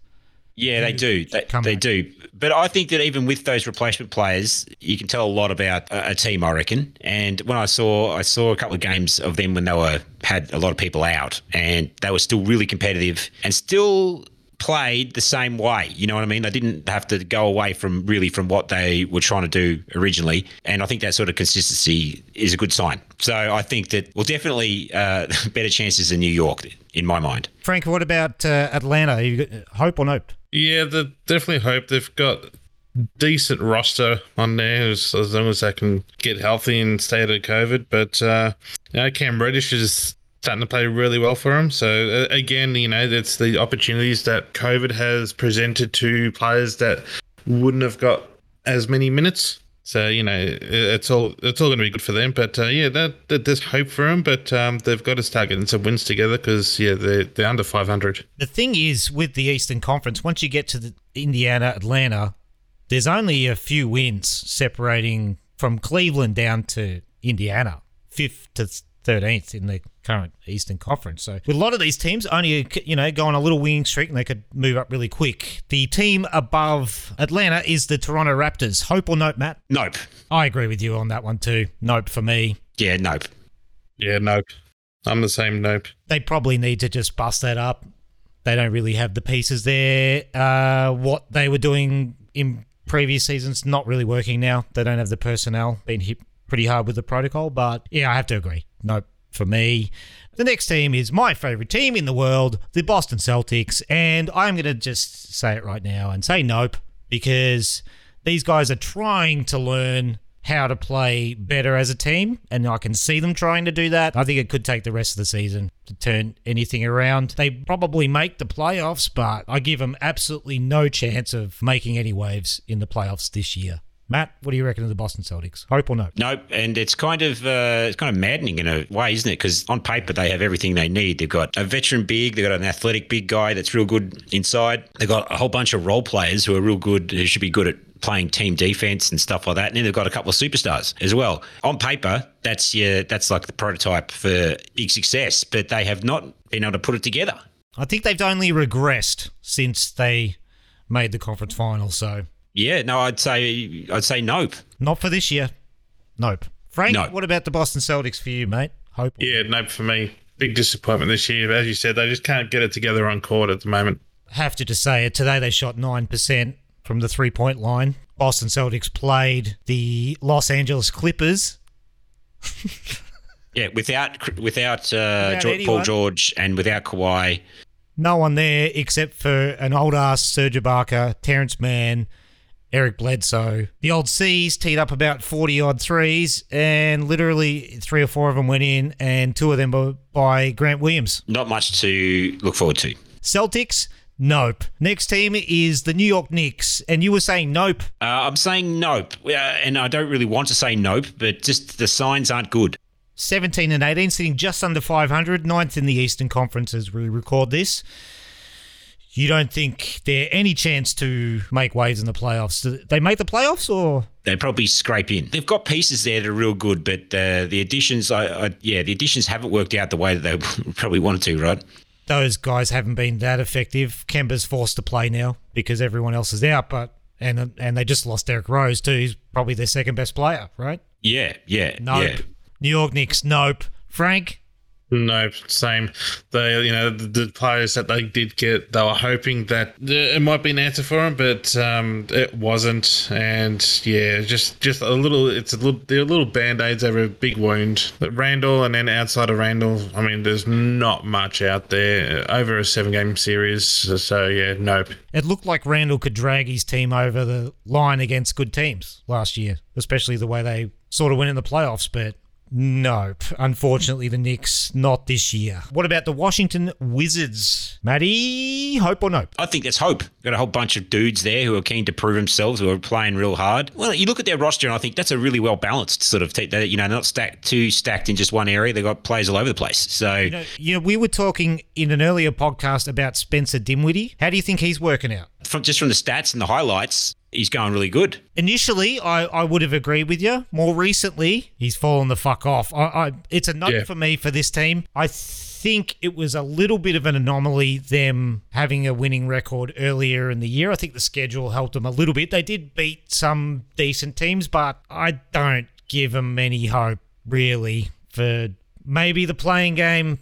Yeah, they do. They, they do. But I think that even with those replacement players, you can tell a lot about a, a team. I reckon. And when I saw, I saw a couple of games of them when they were had a lot of people out, and they were still really competitive and still played the same way. You know what I mean? They didn't have to go away from really from what they were trying to do originally. And I think that sort of consistency is a good sign. So I think that well, definitely uh, (laughs) better chances in New York in my mind. Frank, what about uh, Atlanta? You got hope or nope? Yeah, they definitely hope they've got decent roster on there as, as long as they can get healthy and stay out of COVID. But uh, you know, Cam Reddish is starting to play really well for him. So uh, again, you know, that's the opportunities that COVID has presented to players that wouldn't have got as many minutes. So you know, it's all it's all going to be good for them. But uh, yeah, that, that there's hope for them. But um, they've got to start getting some wins together because yeah, they're they're under 500. The thing is, with the Eastern Conference, once you get to the Indiana, Atlanta, there's only a few wins separating from Cleveland down to Indiana, fifth to thirteenth in the current Eastern Conference. So with a lot of these teams, only you know go on a little winning streak and they could move up really quick. The team above Atlanta is the Toronto Raptors. Hope or nope, Matt? Nope. I agree with you on that one too. Nope for me. Yeah, nope. Yeah, nope. I'm the same nope. they probably need to just bust that up. They don't really have the pieces there. Uh, what they were doing in previous seasons not really working now. They don't have the personnel. Been hit pretty hard with the protocol, but yeah, I have to agree. Nope for me. The next team is my favorite team in the world, the Boston Celtics, and I'm going to just say it right now and say nope because these guys are trying to learn how to play better as a team, and I can see them trying to do that. I think it could take the rest of the season to turn anything around. They probably make the playoffs, but I give them absolutely no chance of making any waves in the playoffs this year. Matt, what do you reckon of the Boston Celtics? Hope or no? Nope, and it's kind of uh, it's kind of maddening in a way, isn't it? Because on paper they have everything they need. They've got a veteran big, they've got an athletic big guy that's real good inside. They've got a whole bunch of role players who are real good, who should be good at playing team defense and stuff like that. And then they've got a couple of superstars as well. On paper, that's yeah, that's like the prototype for big success, but they have not been able to put it together. I think they've only regressed since they made the conference final, so Yeah, no, I'd say I'd say nope. not for this year. Nope. Frank, No. what about the Boston Celtics for you, mate? Hope. Yeah, nope for me. Big disappointment this year. As you said, they just can't get it together on court at the moment. have to just say it. Today they shot 9% from the three point line. Boston Celtics played the Los Angeles Clippers. (laughs) Yeah, without without, uh, Without Jo- Paul George and without Kawhi, No one there except for an old ass Serge Ibaka, Terance Mann, Eric Bledsoe. The old C's teed up about 40 odd threes, and literally three or four of them went in, and two of them were by Grant Williams. not much to look forward to. Celtics, nope. Next team is the New York Knicks, and you were saying nope. Uh, I'm saying nope, uh, and I don't really want to say nope, but just the signs aren't good. 17 and 18, sitting just under 500, ninth in the Eastern Conference as we record this. You don't think there any chance to make waves in the playoffs? Do They make the playoffs or They probably scrape in. They've got pieces there that are real good, but uh, the additions, I, I, yeah, the additions haven't worked out the way that they (laughs) probably wanted to, right? those guys haven't been that effective? Kemba's forced to play now because everyone else is out, but and and they just lost Derrick Rose too. He's probably their second best player, right? Yeah, yeah, Nope. yeah. New York Knicks, nope. Frank, No, same. They, you know, the, the players that they did get, they were hoping that it might be an answer for them, but um, it wasn't. And yeah, just just a little. It's a little. They're little band aids over a big wound. But Randall, and then outside of Randall, I mean, there's not much out there over a seven game series. So yeah, nope. it looked like Randall could drag his team over the line against good teams last year, especially the way they sort of went in the playoffs, but nope. Unfortunately, the Knicks, not this year. What about the Washington Wizards? Matty, hope or nope? I think that's hope. Got a whole bunch of dudes there who are keen to prove themselves, who are playing real hard. Well, you look at their roster, and I think that's a really well balanced sort of. team. they, you know, not stacked too stacked in just one area. They've got players all over the place. So You know, you know, we were talking in an earlier podcast about Spencer Dinwiddie. How do you think he's working out? from just from the stats and the highlights, he's going really good. Initially, I, I would have agreed with you. More recently, he's fallen the fuck off. I, I it's a note Yeah. for me for this team. I think it was a little bit of an anomaly them having a winning record earlier in the year. I think the schedule helped them a little bit. They did beat some decent teams, but I don't give them any hope really for maybe the playing game.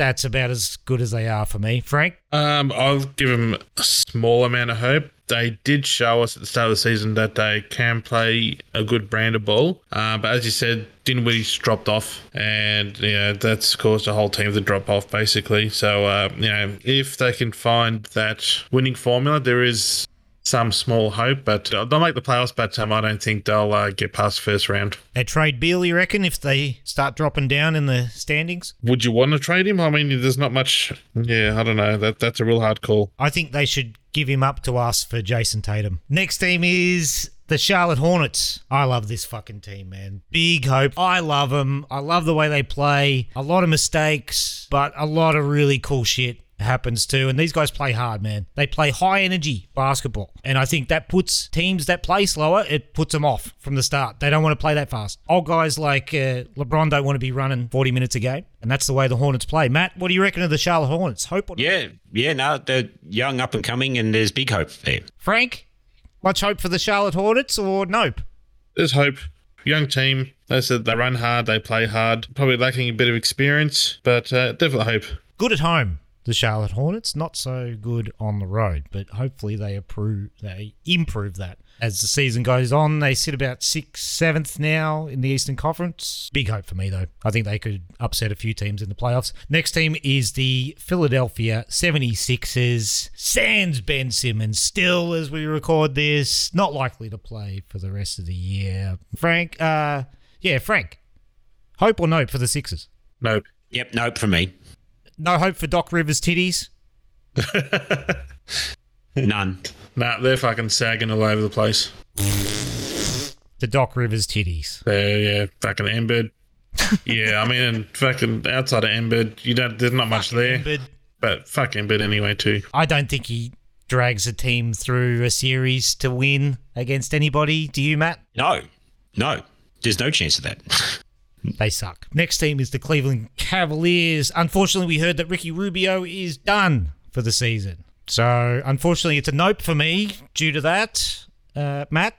That's about as good as they are for me. Frank? Um, I'll give them a small amount of hope. They did show us at the start of the season that they can play a good brand of ball. Uh, but as you said, Dinwiddie's dropped off, and you know that's caused the whole team to drop off basically. So uh, you know if they can find that winning formula, there is some small hope. But they'll make the playoffs. But um, I don't think they'll uh, get past first round. They trade Beal, you reckon, if they start dropping down in the standings? Would you want to trade him? I mean, there's not much. Yeah, I don't know. That that's a real hard call. I think they should give him up to us for Jayson Tatum. Next team is the Charlotte Hornets. I love this fucking team, man. Big hope. I love them. I love the way they play. A lot of mistakes, but a lot of really cool shit happens too. And these guys play hard, man. They play high energy basketball. And I think that puts teams that play slower, it puts them off from the start. They don't want to play that fast. Old guys like uh, LeBron don't want to be running 40 minutes a game. And that's the way the Hornets play. Matt, what do you reckon of the Charlotte Hornets? Hope or not? Yeah, yeah. No, they're young, up and coming, and there's big hope there. Frank, much hope for the Charlotte Hornets or nope? there's hope. Young team. They said they run hard, they play hard. Probably lacking a bit of experience, but uh, definitely hope. Good at home. The Charlotte Hornets. Not so good on the road, but hopefully they approve they improve that as the season goes on. They sit about sixth, seventh now in the Eastern Conference. Big hope for me though. I think they could upset a few teams in the playoffs. Next team is the Philadelphia 76ers. Sans Ben Simmons still as we record this, not likely to play for the rest of the year. Frank, uh, yeah, Frank. Hope or nope for the Sixers? Nope. Yep, nope for me. No hope for Doc Rivers titties. (laughs) None. Nah, they're fucking sagging all over the place. The Doc Rivers titties. They're yeah, fucking Embiid. yeah, I mean, fucking outside of Embiid, you don't. There's not much there, But but fuck Embiid anyway too. I don't think he drags a team through a series to win against anybody. Do you, Matt? No, no. There's no chance of that. (laughs) They suck. Next team is the Cleveland Cavaliers. Unfortunately, we heard that Ricky Rubio is done for the season. So, unfortunately, it's a nope for me due to that. Uh, Matt?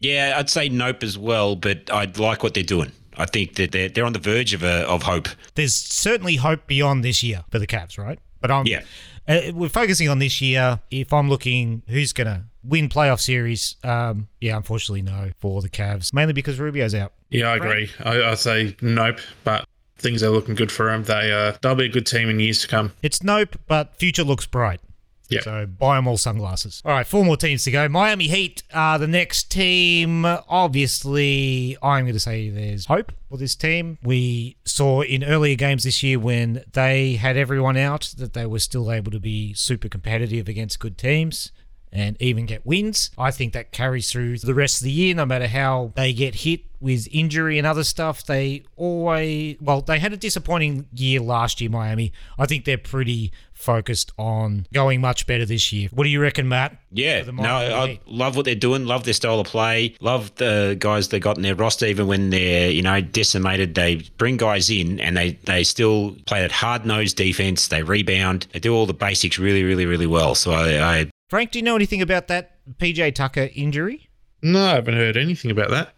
yeah, I'd say nope as well, but I like what they're doing. I think that they're they're on the verge of a, of hope. There's certainly hope beyond this year for the Cavs, right? But I'm, Yeah. uh, we're focusing on this year. If I'm looking who's going to win playoff series, um, yeah, unfortunately, no for the Cavs, mainly because Rubio's out. Yeah, I agree. I, I say nope, but things are looking good for them. They uh, they'll be a good team in years to come. It's nope, but future looks bright. Yeah. So buy them all sunglasses. All right, four more teams to go. Miami Heat are the next team. Obviously, I'm going to say there's hope for this team. We saw in earlier games this year when they had everyone out that they were still able to be super competitive against good teams and even get wins. I think that carries through the rest of the year, no matter how they get hit with injury and other stuff. They always, well, they had a disappointing year last year, Miami. I think they're pretty focused on going much better this year. What do you reckon, Matt? Yeah, no, I love what they're doing. Love their style of play. Love the guys they got in their roster. Even when they're you know decimated, they bring guys in and they they still play that hard nosed defense. They rebound. They do all the basics really, really, really well. So I, I Frank, do you know anything about that PJ Tucker injury? No, I haven't heard anything about that.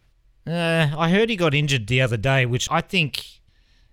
Uh, I heard he got injured the other day, which I think,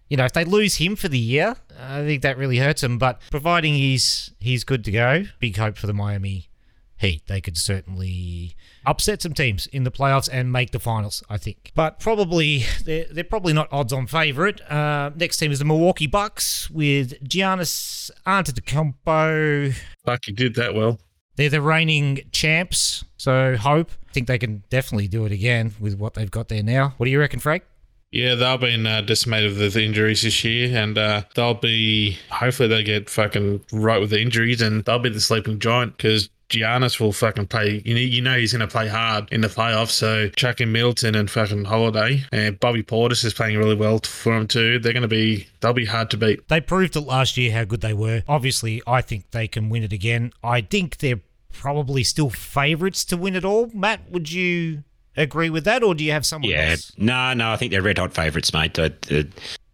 you know, if they lose him for the year, I think that really hurts him. But providing he's he's good to go, big hope for the Miami Heat. They could certainly upset some teams in the playoffs and make the finals, I think. But probably they're, they're probably not odds on favourite. Uh, next team is the Milwaukee Bucks with Giannis Antetokounmpo. Fuck, you did that well. They're the reigning champs, so hope. I think they can definitely do it again with what they've got there now. What do you reckon, Frank? Yeah, they've been uh, decimated with injuries this year, and uh, they'll be. Hopefully, they get fucking right with the injuries, and they'll be the sleeping giant because Giannis will fucking play. You know, you know he's going to play hard in the playoffs. So chucking Middleton and fucking Holiday, and Bobby Portis is playing really well for them too. They're going to be. They'll be hard to beat. They proved it last year how good they were. Obviously, I think they can win it again. I think they're probably still favourites to win it all. Matt, would you agree with that, or do you have someone yeah, else? no, no. I think they're red hot favourites, mate. I,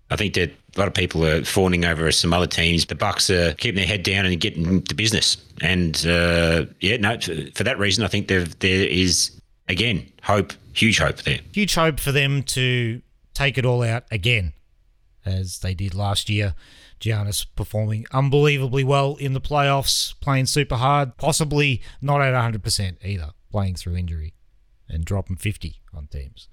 I think that a lot of people are fawning over some other teams. The Bucks are keeping their head down and getting to business. And uh, yeah, no, for, that reason, I think there there is again hope, huge hope there. Huge hope for them to take it all out again, as they did last year. Giannis performing unbelievably well in the playoffs, playing super hard, possibly not at 100% either, playing through injury and dropping 50 on teams.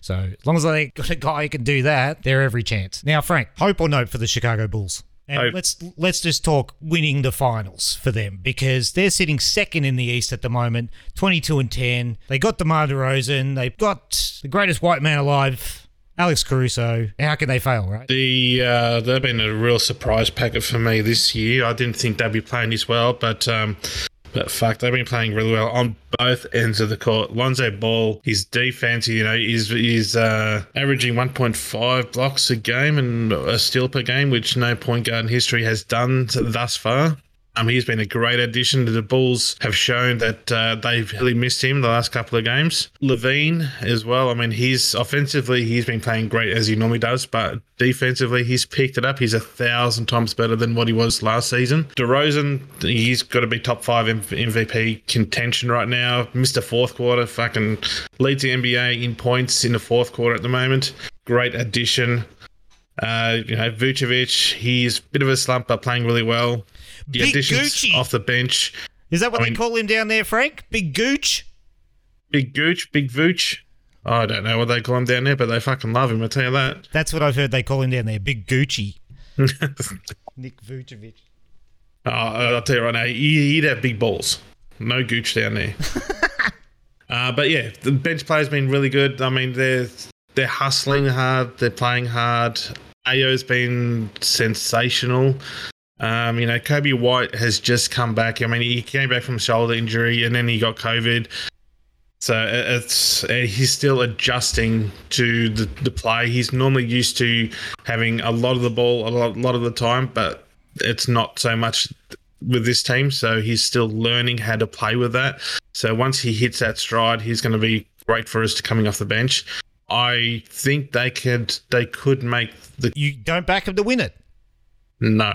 So as long as they (laughs) got a guy who can do that, they're every chance. Now, Frank, hope or note for the Chicago Bulls? And Hope. let's let's just talk winning the finals for them because they're sitting second in the East at the moment, 22 and 10. They got DeMar DeRozan. They've got the greatest white man alive, Alex Caruso. How can they fail, right? The uh, they've been a real surprise packet for me this year. I didn't think they'd be playing this well, but um, but fuck, they've been playing really well on both ends of the court. Lonzo Ball, his defense, you know, is is uh, averaging 1.5 blocks a game and a steal per game, which no point guard in history has done thus far. Um, he's been a great addition the Bulls. Have shown that uh, they've really missed him the last couple of games. LaVine as well. I mean, he's offensively he's been playing great as he normally does, but defensively he's picked it up. He's a thousand times better than what he was last season. DeRozan, he's got to be top five MVP contention right now. A fourth quarter, fucking leads the NBA in points in the fourth quarter at the moment. Great addition. Uh, you know, Vucevic, he's a bit of a slump, but playing really well. The Big additions Gucci. off the bench. Is that what I they mean- call him down there, Frank? Big Gooch? Big Gooch, Big Vooch. I don't know what they call him down there, but they fucking love him. I tell you that. That's what I've heard they call him down there. Big Gucci. (laughs) Nick Vucevic. Oh, I'll tell you right now, he- he'd have big balls. No gooch down there. (laughs) uh, but yeah, the bench play's been really good. I mean, they're they're hustling hard, they're playing hard. Ayo's been sensational. Um, you know, Coby White has just come back. I mean, he came back from shoulder injury and then he got COVID. So it's uh, he's still adjusting to the, the play. He's normally used to having a lot of the ball a lot, lot of the time, but it's not so much with this team. So he's still learning how to play with that. So once he hits that stride, he's going to be great for us to coming off the bench. I think they could they could make the You don't back him to win it. no.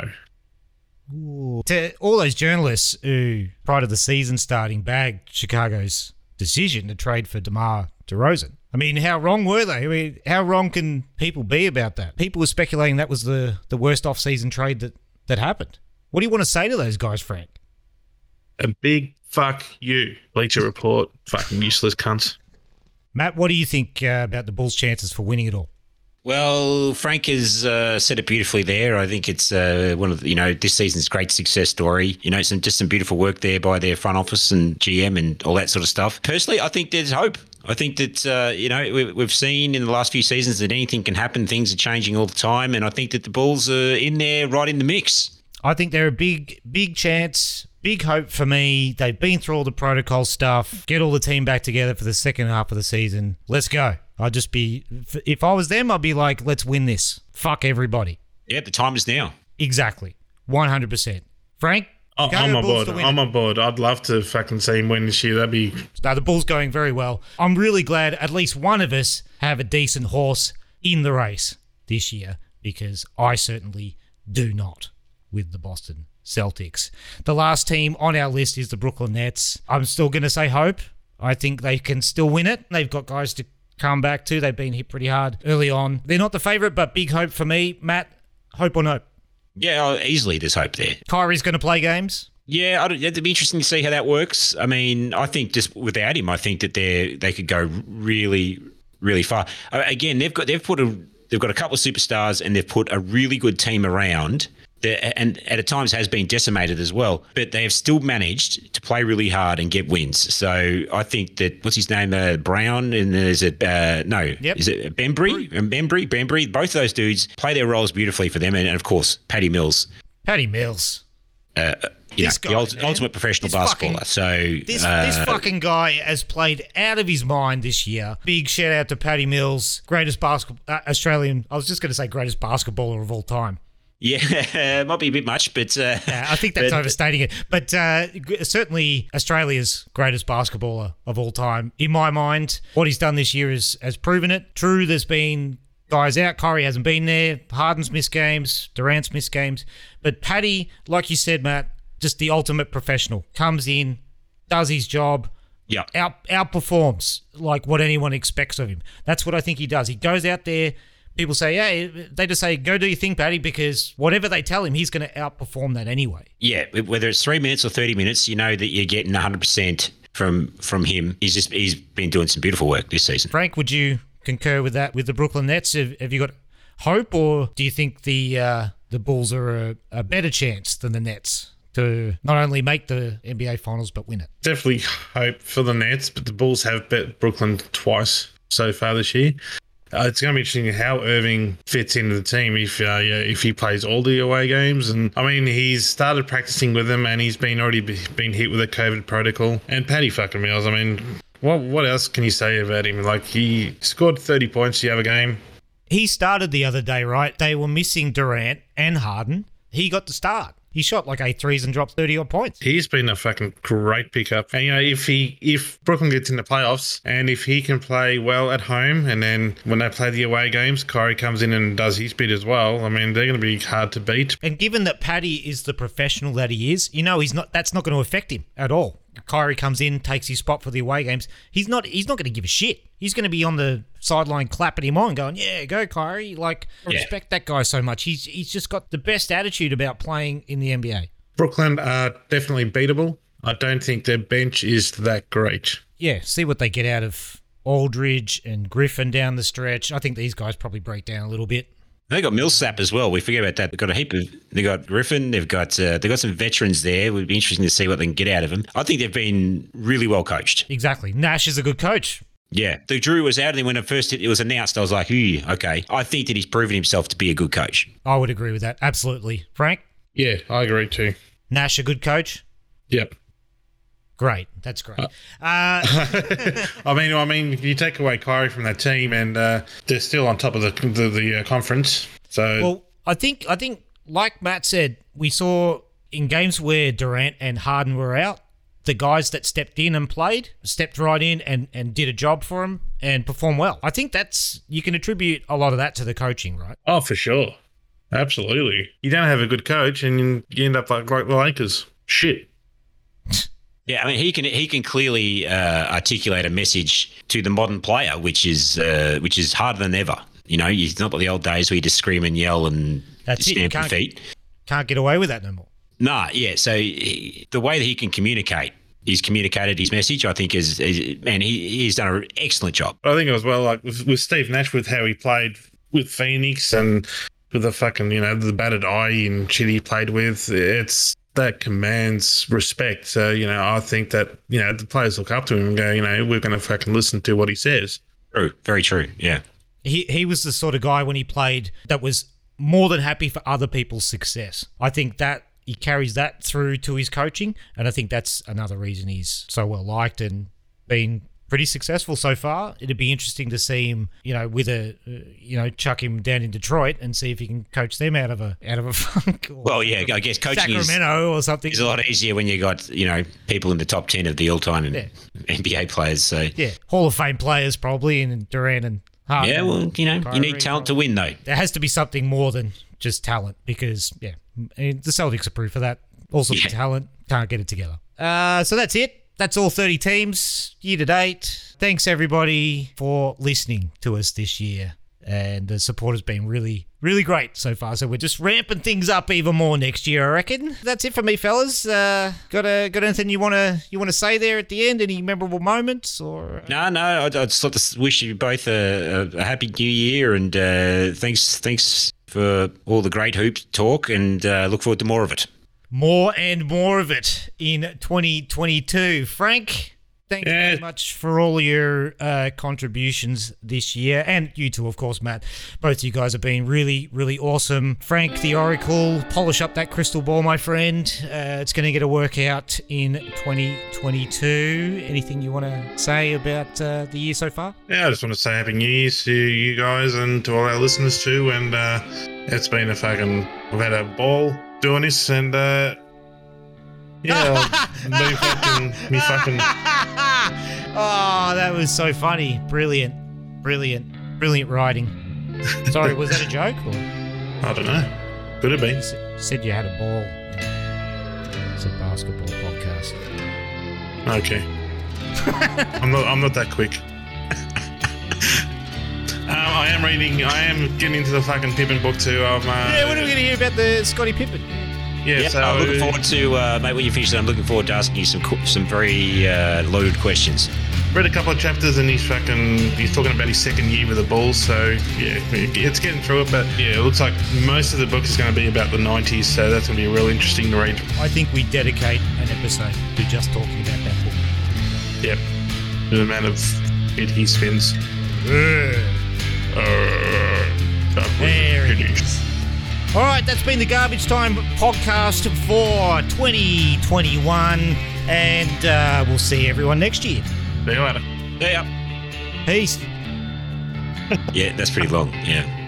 To all those journalists who, prior to the season starting, bagged Chicago's decision to trade for DeMar DeRozan. I mean, how wrong were they? I mean, how wrong can people be about that? People were speculating that was the, the worst off-season trade that, that happened. What do you want to say to those guys, Frank? A big fuck you, Bleacher Report, fucking useless cunts. Matt, what do you think uh, about the Bulls' chances for winning it all? Well, Frank has uh, said it beautifully there. I think it's uh, one of the, you know this season's great success story. You know, some just some beautiful work there by their front office and GM and all that sort of stuff. Personally, I think there's hope. I think that uh, you know we, we've seen in the last few seasons that anything can happen. Things are changing all the time, and I think that the Bulls are in there, right in the mix. I think they're a big, big chance, big hope for me. They've been through all the protocol stuff. Get all the team back together for the second half of the season. Let's go. I'd just be, if I was them, I'd be like, let's win this. Fuck everybody. Yeah, the time is now. Exactly. 100%. Frank? I- go I'm to the on board. I'm it. on board. I'd love to fucking see him win this year. That'd be No, the Bulls going very well. I'm really glad at least one of us have a decent horse in the race this year because I certainly do not with the Boston Celtics. The last team on our list is the Brooklyn Nets. I'm still going to say hope. I think they can still win it. They've got guys to come back to. They've been hit pretty hard early on. They're not the favorite, but big hope for me. Matt, hope or no? Yeah, oh, easily there's hope there. Kyrie's going to play games. Yeah, it'd be interesting to see how that works. I mean, I think just without him, I think that they they could go really, really far. Uh, again, they've got they've put a they've got a couple of superstars and they've put a really good team around. And at times has been decimated as well, but they have still managed to play really hard and get wins. So I think that what's his name, uh, Brown, and is it uh, no, Yep. is it Bembry, and Bembry, Bembry? Both of those dudes play their roles beautifully for them, and, and of course Patty Mills, Patty Mills. uh, you This know, guy, the ult- ultimate professional This fucking- basketballer. so This uh, this fucking guy has played out of his mind this year. Big shout out to Patty Mills, greatest basketball uh, Australian. I was just going to say greatest basketballer of all time. Yeah, (laughs) it might be a bit much, but uh, Yeah, I think that's but- overstating it, but uh, certainly Australia's greatest basketballer of all time. In my mind, what he's done this year is has proven it. True, there's been guys out. Kyrie hasn't been there. Harden's missed games. Durant's missed games. But Patty, like you said, Matt, just the ultimate professional. Comes in, does his job, Yeah, out outperforms like what anyone expects of him. That's what I think he does. He goes out there. People say, "Yeah," they just say, "Go do your thing, Patty," because whatever they tell him, he's going to outperform that anyway. yeah. Whether it's three minutes or thirty minutes, you know that you're getting 100 percent from from him. He's just he's been doing some beautiful work this season. Frank, would you concur with that with the Brooklyn Nets? Have, have you got hope, or do you think the uh, the Bulls are a, a better chance than the Nets to not only make the NBA Finals but win it? definitely hope for the Nets, but the Bulls have bet Brooklyn twice so far this year. Uh, it's going to be interesting how Irving fits into the team if uh, yeah, if he plays all the away games. And I mean, he's started practicing with them, and he's been already be, been hit with a COVID protocol. And Patty fucking Mills. I mean, what what else can you say about him? Like he scored thirty points the other game. He started the other day, right? They were missing Durant and Harden. He got the start. He shot like eight threes and dropped thirty odd points. He's been a fucking great pickup. And you know, if he if Brooklyn gets in the playoffs and if he can play well at home and then when they play the away games, Kyrie comes in and does his bit as well, I mean they're gonna be hard to beat. And given that Patty is the professional that he is, you know he's not. That's not going to affect him at all. Kyrie comes in, takes his spot for the away games. He's not. He's not going to give a shit. He's going to be on the sideline clapping him on, going, "Yeah, go Kyrie!" Like I Yeah. respect that guy so much. He's he's just got the best attitude about playing in the NBA. Brooklyn are definitely beatable. I don't think their bench is that great. Yeah, see what they get out of Aldridge and Griffin down the stretch. I think these guys probably break down a little bit. They got Millsap as well. We forget about that. They've got a heap of. They got Griffin. They've got uh, they've got some veterans there. It would be interesting to see what they can get out of them. I think they've been really well coached. Exactly. Nash is a good coach. Yeah, the Drew was out, and then when it first it was announced, I was like, "Ooh, okay." I think that he's proven himself to be a good coach. I would agree with that. Absolutely. Frank, Yeah, I agree too. Nash a good coach? Yep. Great. That's great. Uh, (laughs) (laughs) I mean, I mean, you take away Kyrie from that team, and uh, they're still on top of the the, the uh, conference. So well, I think I think like Matt said, we saw in games where Durant and Harden were out, the guys that stepped in and played stepped right in and, and did a job for them and performed well. I think that's you can attribute a lot of that to the coaching, right? oh, for sure, absolutely. You don't have a good coach, and you end up like like the Lakers. Shit. (laughs) Yeah, I mean, he can he can clearly uh, articulate a message to the modern player, which is uh, which is harder than ever. You know, it's not like the old days where you just scream and yell and That's stamp your can't- feet. Can't get away with that no more. Nah, yeah. So he, the way that he can communicate, he's communicated his message. I think is, is man, he, he's done an excellent job. I think as well, like with, with Steve Nash, with how he played with Phoenix and with the fucking, you know, the battered eye and shit he played with, it's that commands respect. So, you know, I think that, you know, the players look up to him and go, you know, we're going to fucking listen to what he says. True, very true. Yeah, He he was the sort of guy when he played that was more than happy for other people's success. I think that he carries that through to his coaching, and I think that's another reason he's so well liked and been pretty successful so far. It'd be interesting to see him, you know, with a, uh, you know, chuck him down in Detroit and see if he can coach them out of a out of a (laughs) funk. Or Well, yeah, I guess coaching is, Sacramento or something. is a lot easier when you got you know people in the top ten of the all-time Yeah. NBA players. So yeah, Hall of Fame players probably, and Durant and Harden. yeah, well, you know, you need talent to win though. there has to be something more than just talent because yeah, the Celtics are proof of that. Also, Yeah. talent can't get it together. Uh, so that's it. That's all 30 teams year to date. Thanks everybody for listening to us this year, and the support has been really, really great so far. So we're just ramping things up even more next year, I reckon. That's it for me, fellas. Uh, got a got anything you wanna you wanna say there at the end? Any memorable moments or? No, no, I'd, I'd just like to wish you both a, a, a happy new year and uh, thanks, thanks for all the great hoop talk and uh, look forward to more of it. More and more of it in 2022. Frank, thank Yeah. very much for all your uh, contributions this year. And you too, of course, Matt. Both of you guys have been really, really awesome. Frank, the Oracle, polish up that crystal ball, my friend. Uh, it's going to get a workout in 2022. Anything you want to say about uh, the year so far? Yeah, I just want to say Happy New Year to you guys and to all our listeners too. And uh, it's been a fucking, we've had a ball doing this and uh, yeah, (laughs) me fucking, me fucking, (laughs) oh, that was so funny. Brilliant. Brilliant. Brilliant writing. Sorry, was that a joke? Or? I don't know, could have been. You said you had a ball. It's a basketball podcast. Okay. (laughs) I'm not. I'm not that quick. Um, I am reading. I am getting into the fucking Pippen book too. I'm, uh, Yeah, when are we going to hear about the Scottie Pippen? Yeah, Yeah, so I'm looking forward to, uh, mate, when you finish that, I'm looking forward to asking you some some very uh, loaded questions. read a couple of chapters and he's fucking. He's talking about his second year with the Bulls. So yeah, it's getting through it. But yeah, it looks like most of the book is going to be about the '90s. So that's going to be a real interesting to read. I think we dedicate an episode to just talking about that book. Yep. The amount of shit he spends. That was There it finished. is. All right, that's been the Garbage Time podcast for 2021. And uh, we'll see everyone next year. See you later. Yeah, Peace. (laughs) yeah, that's pretty long. Yeah.